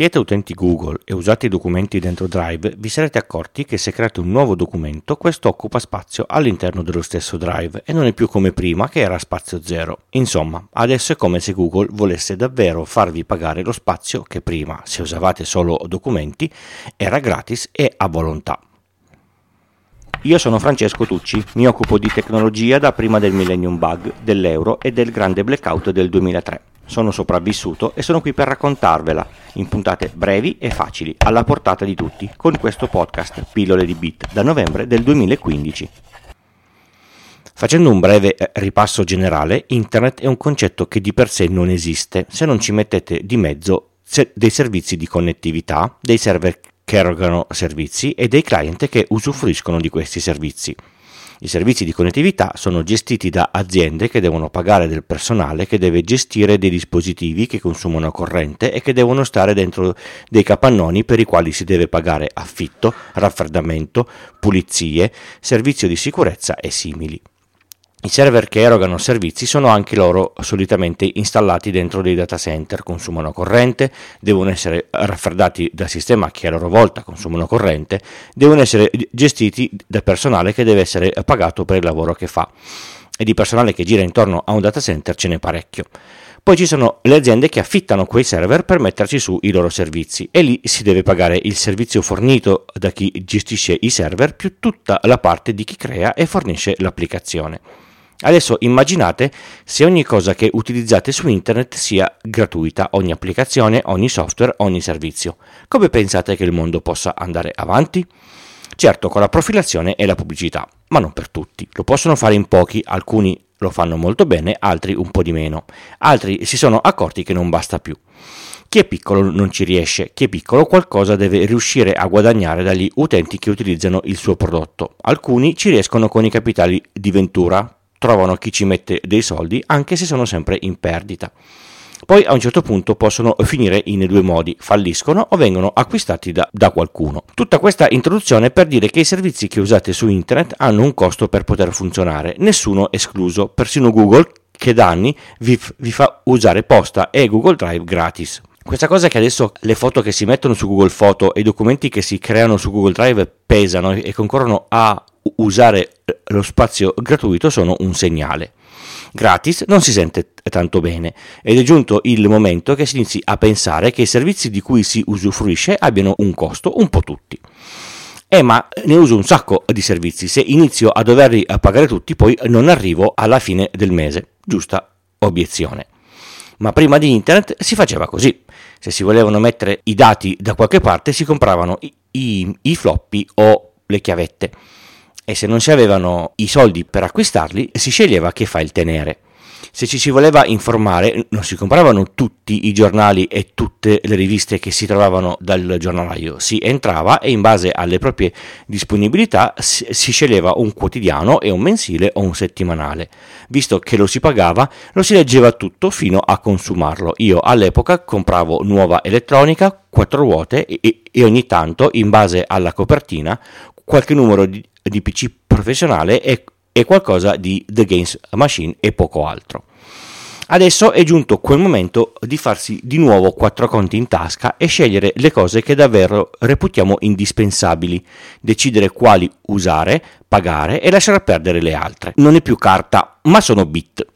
Siete utenti Google e usate i documenti dentro Drive, vi sarete accorti che se create un nuovo documento, questo occupa spazio all'interno dello stesso Drive e non è più come prima che era spazio zero. Insomma, adesso è come se Google volesse davvero farvi pagare lo spazio che prima, se usavate solo documenti, era gratis e a volontà. Io sono Francesco Tucci, mi occupo di tecnologia da prima del Millennium Bug, dell'euro e del grande blackout del 2003 sono sopravvissuto e sono qui per raccontarvela in puntate brevi e facili, alla portata di tutti, con questo podcast Pillole di Bit da novembre del 2015. Facendo un breve eh, ripasso generale, Internet è un concetto che di per sé non esiste se non ci mettete di mezzo dei servizi di connettività, dei server che erogano servizi e dei client che usufruiscono di questi servizi. I servizi di connettività sono gestiti da aziende che devono pagare del personale che deve gestire dei dispositivi che consumano corrente e che devono stare dentro dei capannoni per i quali si deve pagare affitto, raffreddamento, pulizie, servizio di sicurezza e simili. I server che erogano servizi sono anche loro solitamente installati dentro dei data center, consumano corrente, devono essere raffreddati dal sistema che a loro volta consumano corrente, devono essere gestiti da personale che deve essere pagato per il lavoro che fa. E di personale che gira intorno a un data center ce n'è parecchio. Poi ci sono le aziende che affittano quei server per metterci su i loro servizi e lì si deve pagare il servizio fornito da chi gestisce i server più tutta la parte di chi crea e fornisce l'applicazione. Adesso immaginate se ogni cosa che utilizzate su internet sia gratuita, ogni applicazione, ogni software, ogni servizio. Come pensate che il mondo possa andare avanti? Certo, con la profilazione e la pubblicità, ma non per tutti. Lo possono fare in pochi, alcuni lo fanno molto bene, altri un po' di meno. Altri si sono accorti che non basta più. Chi è piccolo non ci riesce, chi è piccolo qualcosa deve riuscire a guadagnare dagli utenti che utilizzano il suo prodotto. Alcuni ci riescono con i capitali di Ventura, trovano chi ci mette dei soldi anche se sono sempre in perdita. Poi a un certo punto possono finire in due modi, falliscono o vengono acquistati da, da, qualcuno. Tutta questa introduzione per dire che i servizi che usate su internet hanno un costo per poter funzionare, nessuno escluso, persino Google che da anni vi, vi fa usare posta e Google Drive gratis. Questa cosa che adesso le foto che si mettono su Google Photo e i documenti che si creano su Google Drive pesano e concorrono a usare lo spazio gratuito sono un segnale. Gratis non si sente tanto bene ed è giunto il momento che si inizi a pensare che i servizi di cui si usufruisce abbiano un costo, un po' tutti. Eh, ma ne uso un sacco di servizi, se inizio a doverli pagare tutti, poi non arrivo alla fine del mese. Giusta obiezione. Ma prima di internet si faceva così. Se si volevano mettere i dati da qualche parte si compravano i, i, i floppy o le chiavette e se non si avevano i soldi per acquistarli si sceglieva che file tenere. Se ci si voleva informare non si compravano tutti i giornali e tutte le riviste che si trovavano dal giornalaio, si entrava e in base alle proprie disponibilità si sceglieva un quotidiano e un mensile o un settimanale. Visto che lo si pagava, lo si leggeva tutto fino a consumarlo. Io all'epoca compravo nuova elettronica, quattro ruote e, e ogni tanto, in base alla copertina, qualche numero di, di PC professionale e, e qualcosa di The Games Machine e poco altro. Adesso è giunto quel momento di farsi di nuovo quattro conti in tasca e scegliere le cose che davvero reputiamo indispensabili, decidere quali usare, pagare e lasciare perdere le altre. Non è più carta, ma sono bit.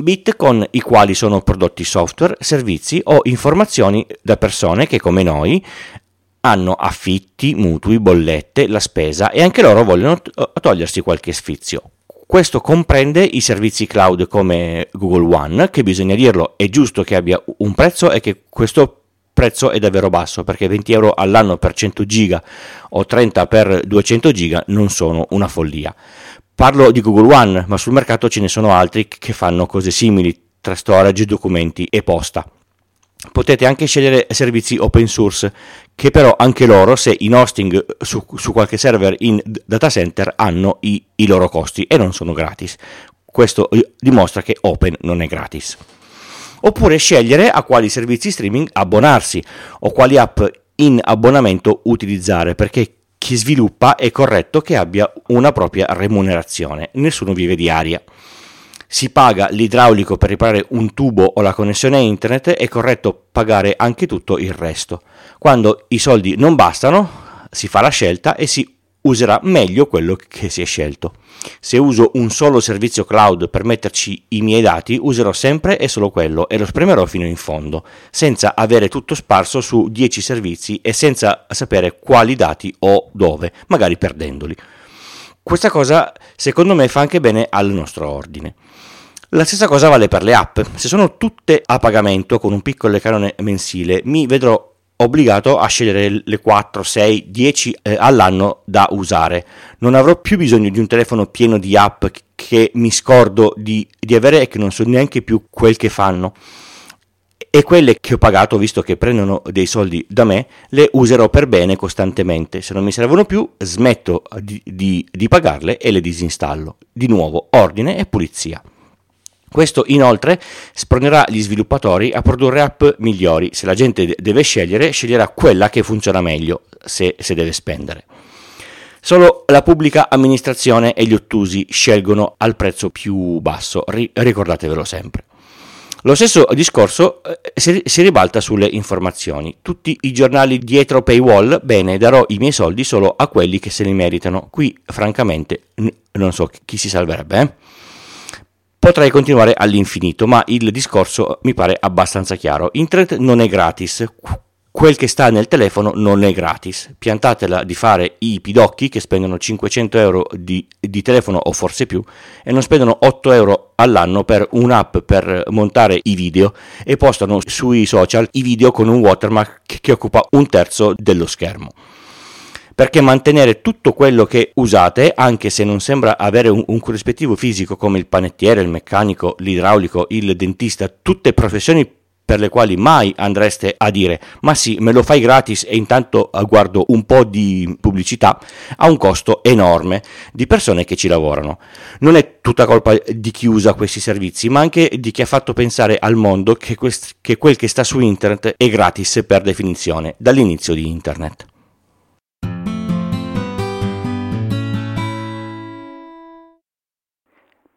Bit con i quali sono prodotti software, servizi o informazioni da persone che come noi hanno affitti, mutui, bollette, la spesa e anche loro vogliono togliersi qualche sfizio. Questo comprende i servizi cloud come Google One, che bisogna dirlo, è giusto che abbia un prezzo e che questo prezzo è davvero basso, perché 20 euro all'anno per 100 giga o 30 per 200 giga non sono una follia. Parlo di Google One, ma sul mercato ce ne sono altri che fanno cose simili tra storage, documenti e posta. Potete anche scegliere servizi open source, che però anche loro, se in hosting su, su qualche server in data center, hanno i, i loro costi e non sono gratis. Questo eh, dimostra che Open non è gratis. Oppure scegliere a quali servizi streaming abbonarsi o quali app in abbonamento utilizzare, perché chi sviluppa è corretto che abbia una propria remunerazione, nessuno vive di aria. Si paga l'idraulico per riparare un tubo o la connessione a internet, è corretto pagare anche tutto il resto. Quando i soldi non bastano, si fa la scelta e si userà meglio quello che si è scelto. Se uso un solo servizio cloud per metterci i miei dati, userò sempre e solo quello e lo spremerò fino in fondo, senza avere tutto sparso su 10 servizi e senza sapere quali dati ho dove, magari perdendoli. Questa cosa secondo me fa anche bene al nostro ordine. La stessa cosa vale per le app. Se sono tutte a pagamento con un piccolo canone mensile, mi vedrò obbligato a scegliere le 4, 6, 10 eh, all'anno da usare. Non avrò più bisogno di un telefono pieno di app che mi scordo di, di avere e che non so neanche più quel che fanno. E quelle che ho pagato, visto che prendono dei soldi da me, le userò per bene costantemente. Se non mi servono più, smetto di, di, di pagarle e le disinstallo. Di nuovo, ordine e pulizia. Questo inoltre spronerà gli sviluppatori a produrre app migliori. Se la gente deve scegliere, sceglierà quella che funziona meglio, se, se deve spendere. Solo la pubblica amministrazione e gli ottusi scelgono al prezzo più basso, ricordatevelo sempre. Lo stesso discorso eh, si ribalta sulle informazioni. Tutti i giornali dietro paywall, bene, darò i miei soldi solo a quelli che se li meritano. Qui, francamente, non so chi si salverebbe. Eh? Potrei continuare all'infinito, ma il discorso mi pare abbastanza chiaro. Internet non è gratis. Quel che sta nel telefono non è gratis. Piantatela di fare i pidocchi che spendono 500 euro di, di telefono o forse più e non spendono 8 euro all'anno per un'app per montare i video e postano sui social i video con un watermark che occupa un terzo dello schermo perché mantenere tutto quello che usate, anche se non sembra avere un, un corrispettivo fisico come il panettiere, il meccanico, l'idraulico, il dentista, tutte professioni per le quali mai andreste a dire ma sì, me lo fai gratis e intanto eh, guardo un po' di pubblicità, ha un costo enorme di persone che ci lavorano. Non è tutta colpa di chi usa questi servizi, ma anche di chi ha fatto pensare al mondo che, quest- che quel che sta su internet è gratis per definizione, dall'inizio di internet.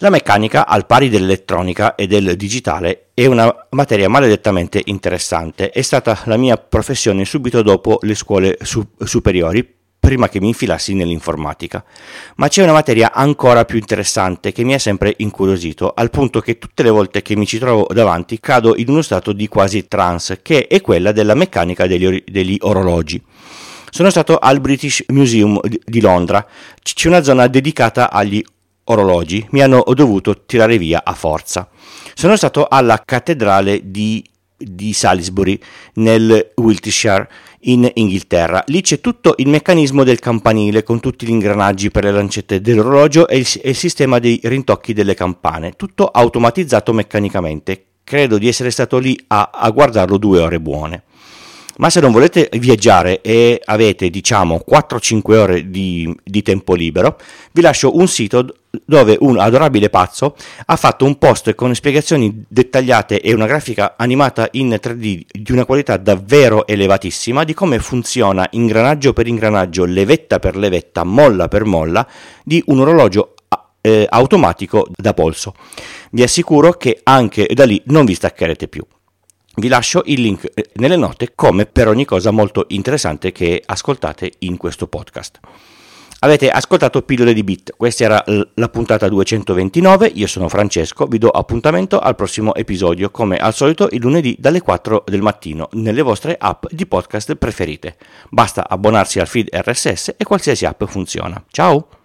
La meccanica, al pari dell'elettronica e del digitale, è una materia maledettamente interessante. È stata la mia professione subito dopo le scuole su- superiori, prima che mi infilassi nell'informatica. Ma c'è una materia ancora più interessante che mi ha sempre incuriosito, al punto che tutte le volte che mi ci trovo davanti cado in uno stato di quasi trance, che è quella della meccanica degli, or- degli orologi. Sono stato al British Museum di Londra, c'è una zona dedicata agli orologi mi hanno dovuto tirare via a forza. Sono stato alla cattedrale di, di Salisbury nel Wiltshire in Inghilterra. Lì c'è tutto il meccanismo del campanile con tutti gli ingranaggi per le lancette dell'orologio e il, e il sistema dei rintocchi delle campane, tutto automatizzato meccanicamente. Credo di essere stato lì a, a guardarlo due ore buone ma se non volete viaggiare e avete diciamo 4-5 ore di, di, tempo libero, vi lascio un sito dove un adorabile pazzo ha fatto un post con spiegazioni dettagliate e una grafica animata in 3D di una qualità davvero elevatissima di come funziona ingranaggio per ingranaggio, levetta per levetta, molla per molla di un orologio eh, automatico da polso. Vi assicuro che anche da lì non vi staccherete più. Vi lascio il link eh, nelle note come per ogni cosa molto interessante che ascoltate in questo podcast. Avete ascoltato Pillole di Bit, questa era la puntata 229, io sono Francesco, vi do appuntamento al prossimo episodio, come al solito il lunedì dalle 4 del mattino, nelle vostre app di podcast preferite. Basta abbonarsi al feed RSS e qualsiasi app funziona. Ciao!